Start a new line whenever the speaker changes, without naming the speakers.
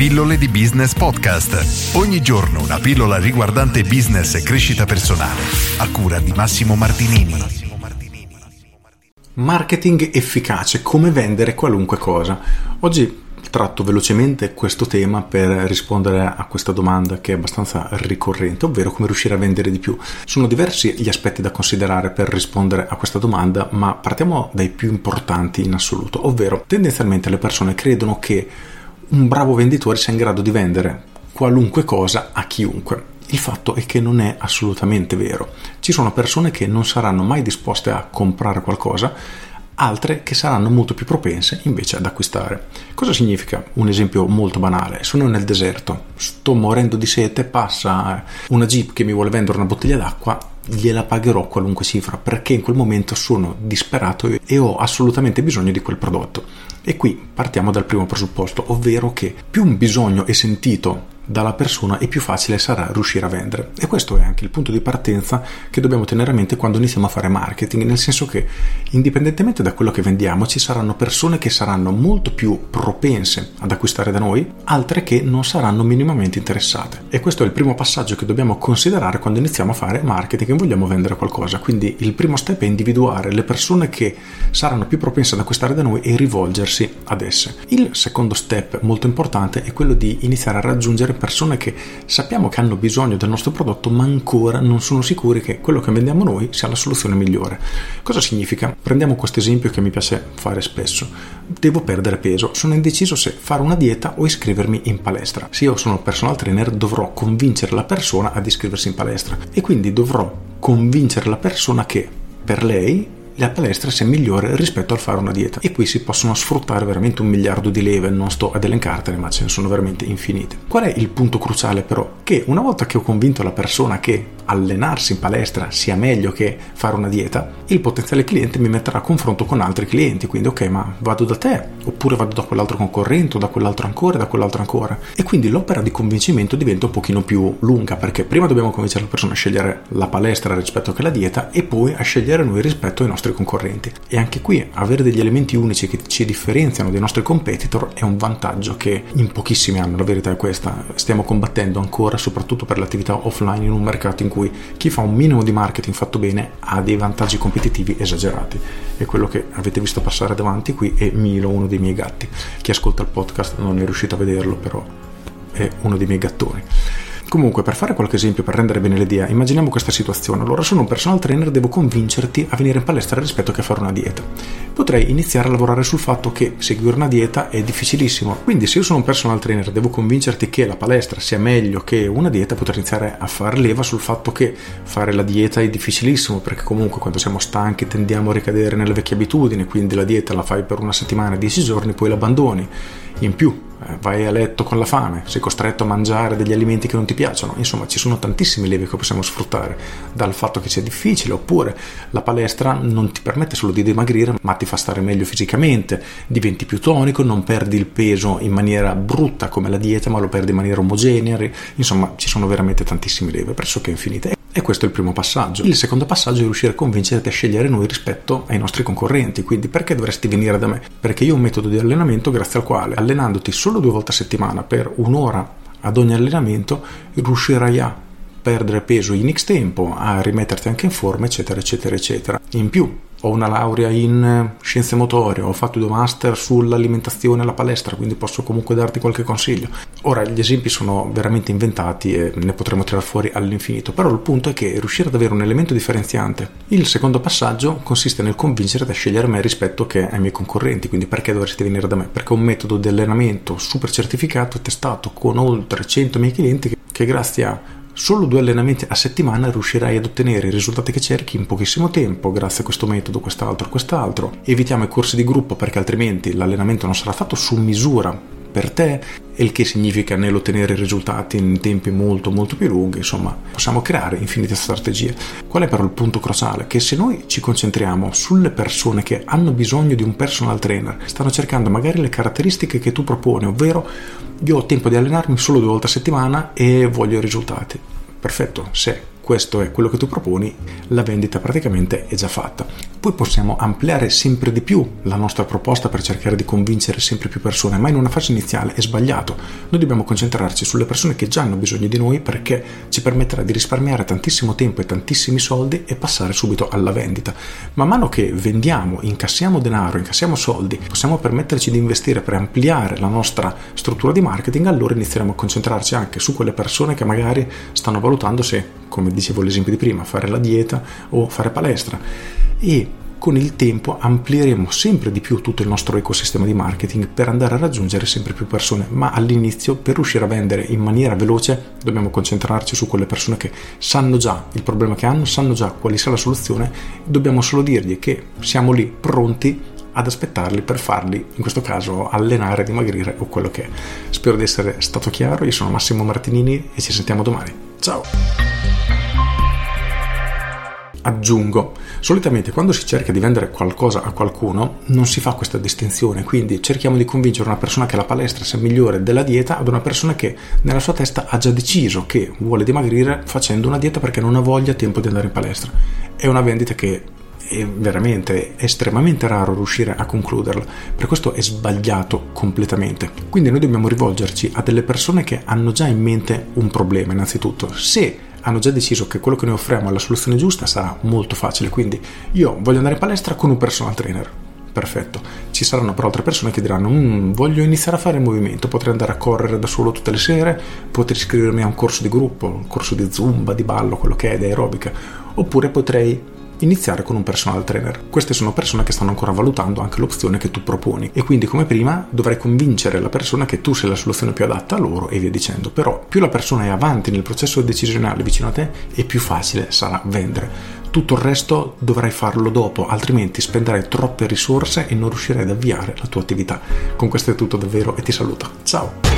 Pillole di Business Podcast. Ogni giorno una pillola riguardante business e crescita personale. A cura di Massimo Martinini.
Marketing efficace, come vendere qualunque cosa. Oggi tratto velocemente questo tema per rispondere a questa domanda che è abbastanza ricorrente, ovvero come riuscire a vendere di più. Sono diversi gli aspetti da considerare per rispondere a questa domanda, ma partiamo dai più importanti in assoluto, ovvero tendenzialmente le persone credono che un bravo venditore sia in grado di vendere qualunque cosa a chiunque. Il fatto è che non è assolutamente vero. Ci sono persone che non saranno mai disposte a comprare qualcosa altre che saranno molto più propense invece ad acquistare. Cosa significa? Un esempio molto banale. Sono nel deserto, sto morendo di sete, passa una jeep che mi vuole vendere una bottiglia d'acqua, gliela pagherò qualunque cifra perché in quel momento sono disperato e ho assolutamente bisogno di quel prodotto. E qui partiamo dal primo presupposto, ovvero che più un bisogno è sentito dalla persona e più facile sarà riuscire a vendere. E questo è anche il punto di partenza che dobbiamo tenere a mente quando iniziamo a fare marketing, nel senso che indipendentemente da quello che vendiamo ci saranno persone che saranno molto più propense ad acquistare da noi, altre che non saranno minimamente interessate. E questo è il primo passaggio che dobbiamo considerare quando iniziamo a fare marketing e vogliamo vendere qualcosa. Quindi il primo step è individuare le persone che saranno più propense ad acquistare da noi e rivolgersi ad esse. Il secondo step molto importante è quello di iniziare a raggiungere persone che sappiamo che hanno bisogno del nostro prodotto ma ancora non sono sicuri che quello che vendiamo noi sia la soluzione migliore. Cosa significa? Prendiamo questo esempio che mi piace fare spesso. Devo perdere peso, sono indeciso se fare una dieta o iscrivermi in palestra. Se io sono personal trainer dovrò convincere la persona ad iscriversi in palestra e quindi dovrò convincere la persona che per lei la palestra sia migliore rispetto al fare una dieta. E qui si possono sfruttare veramente un miliardo di leve, non sto ad elencartene, ma ce ne sono veramente infinite. Qual è il punto cruciale però? Che una volta che ho convinto la persona che allenarsi in palestra sia meglio che fare una dieta, il potenziale cliente mi metterà a confronto con altri clienti, quindi ok, ma vado da te, oppure vado da quell'altro concorrente, da quell'altro ancora, da quell'altro ancora. E quindi l'opera di convincimento diventa un pochino più lunga, perché prima dobbiamo convincere la persona a scegliere la palestra rispetto che la dieta e poi a scegliere noi rispetto ai nostri nostri concorrenti. E anche qui avere degli elementi unici che ci differenziano dai nostri competitor è un vantaggio che in pochissimi hanno, la verità è questa. Stiamo combattendo ancora, soprattutto per l'attività offline, in un mercato in cui chi fa un minimo di marketing fatto bene ha dei vantaggi competitivi esagerati. E quello che avete visto passare davanti qui è Milo, uno dei miei gatti. Chi ascolta il podcast non è riuscito a vederlo, però è uno dei miei gattoni. Comunque, per fare qualche esempio, per rendere bene l'idea, immaginiamo questa situazione. Allora, sono un personal trainer devo convincerti a venire in palestra rispetto che a fare una dieta. Potrei iniziare a lavorare sul fatto che seguire una dieta è difficilissimo. Quindi, se io sono un personal trainer devo convincerti che la palestra sia meglio che una dieta, potrei iniziare a far leva sul fatto che fare la dieta è difficilissimo, perché comunque quando siamo stanchi tendiamo a ricadere nelle vecchie abitudini, quindi la dieta la fai per una settimana, dieci giorni, poi l'abbandoni. In più, vai a letto con la fame, sei costretto a mangiare degli alimenti che non ti piacciono, insomma ci sono tantissimi levi che possiamo sfruttare, dal fatto che sia difficile, oppure la palestra non ti permette solo di dimagrire, ma ti fa stare meglio fisicamente, diventi più tonico, non perdi il peso in maniera brutta come la dieta, ma lo perdi in maniera omogenea, insomma ci sono veramente tantissimi levi, pressoché infinite. E questo è il primo passaggio. Il secondo passaggio è riuscire a convincerti a scegliere noi rispetto ai nostri concorrenti. Quindi perché dovresti venire da me? Perché io ho un metodo di allenamento grazie al quale allenandoti solo due volte a settimana per un'ora ad ogni allenamento riuscirai a perdere peso in X tempo, a rimetterti anche in forma, eccetera, eccetera, eccetera. In più, ho una laurea in scienze motorie, ho fatto due master sull'alimentazione alla palestra, quindi posso comunque darti qualche consiglio. Ora gli esempi sono veramente inventati e ne potremo tirare fuori all'infinito, però il punto è che riuscire ad avere un elemento differenziante. Il secondo passaggio consiste nel convincere a scegliere me rispetto che ai miei concorrenti, quindi perché dovresti venire da me? Perché un metodo di allenamento super certificato e testato con oltre 100 miei clienti che grazie a Solo due allenamenti a settimana riuscirai ad ottenere i risultati che cerchi in pochissimo tempo, grazie a questo metodo, quest'altro, quest'altro. Evitiamo i corsi di gruppo perché altrimenti l'allenamento non sarà fatto su misura per te, il che significa nell'ottenere risultati in tempi molto molto più lunghi, insomma, possiamo creare infinite strategie. Qual è però il punto cruciale? Che se noi ci concentriamo sulle persone che hanno bisogno di un personal trainer, stanno cercando magari le caratteristiche che tu proponi, ovvero io ho tempo di allenarmi solo due volte a settimana e voglio i risultati. Perfetto, se questo è quello che tu proponi, la vendita praticamente è già fatta. Poi possiamo ampliare sempre di più la nostra proposta per cercare di convincere sempre più persone, ma in una fase iniziale è sbagliato. Noi dobbiamo concentrarci sulle persone che già hanno bisogno di noi perché ci permetterà di risparmiare tantissimo tempo e tantissimi soldi e passare subito alla vendita. Man mano che vendiamo, incassiamo denaro, incassiamo soldi, possiamo permetterci di investire per ampliare la nostra struttura di marketing, allora inizieremo a concentrarci anche su quelle persone che magari stanno valutando se, come dicevo l'esempio di prima, fare la dieta o fare palestra e con il tempo amplieremo sempre di più tutto il nostro ecosistema di marketing per andare a raggiungere sempre più persone, ma all'inizio per riuscire a vendere in maniera veloce dobbiamo concentrarci su quelle persone che sanno già il problema che hanno, sanno già quale sia la soluzione, dobbiamo solo dirgli che siamo lì pronti ad aspettarli per farli, in questo caso, allenare, dimagrire o quello che è. Spero di essere stato chiaro, io sono Massimo Martinini e ci sentiamo domani. Ciao! Aggiungo, solitamente quando si cerca di vendere qualcosa a qualcuno non si fa questa distinzione, quindi cerchiamo di convincere una persona che la palestra sia migliore della dieta ad una persona che nella sua testa ha già deciso che vuole dimagrire facendo una dieta perché non ha voglia tempo di andare in palestra. È una vendita che è veramente estremamente raro riuscire a concluderla, per questo è sbagliato completamente. Quindi noi dobbiamo rivolgerci a delle persone che hanno già in mente un problema innanzitutto. Se hanno già deciso che quello che noi offriamo è la soluzione giusta, sarà molto facile. Quindi io voglio andare in palestra con un personal trainer. Perfetto. Ci saranno però altre persone che diranno: mm, Voglio iniziare a fare il movimento, potrei andare a correre da solo tutte le sere, potrei iscrivermi a un corso di gruppo, un corso di zumba, di ballo, quello che è, di aerobica, oppure potrei iniziare con un personal trainer. Queste sono persone che stanno ancora valutando anche l'opzione che tu proponi e quindi come prima dovrai convincere la persona che tu sei la soluzione più adatta a loro e via dicendo. Però più la persona è avanti nel processo decisionale vicino a te e più facile sarà vendere. Tutto il resto dovrai farlo dopo, altrimenti spenderai troppe risorse e non riuscirai ad avviare la tua attività. Con questo è tutto davvero e ti saluto. Ciao!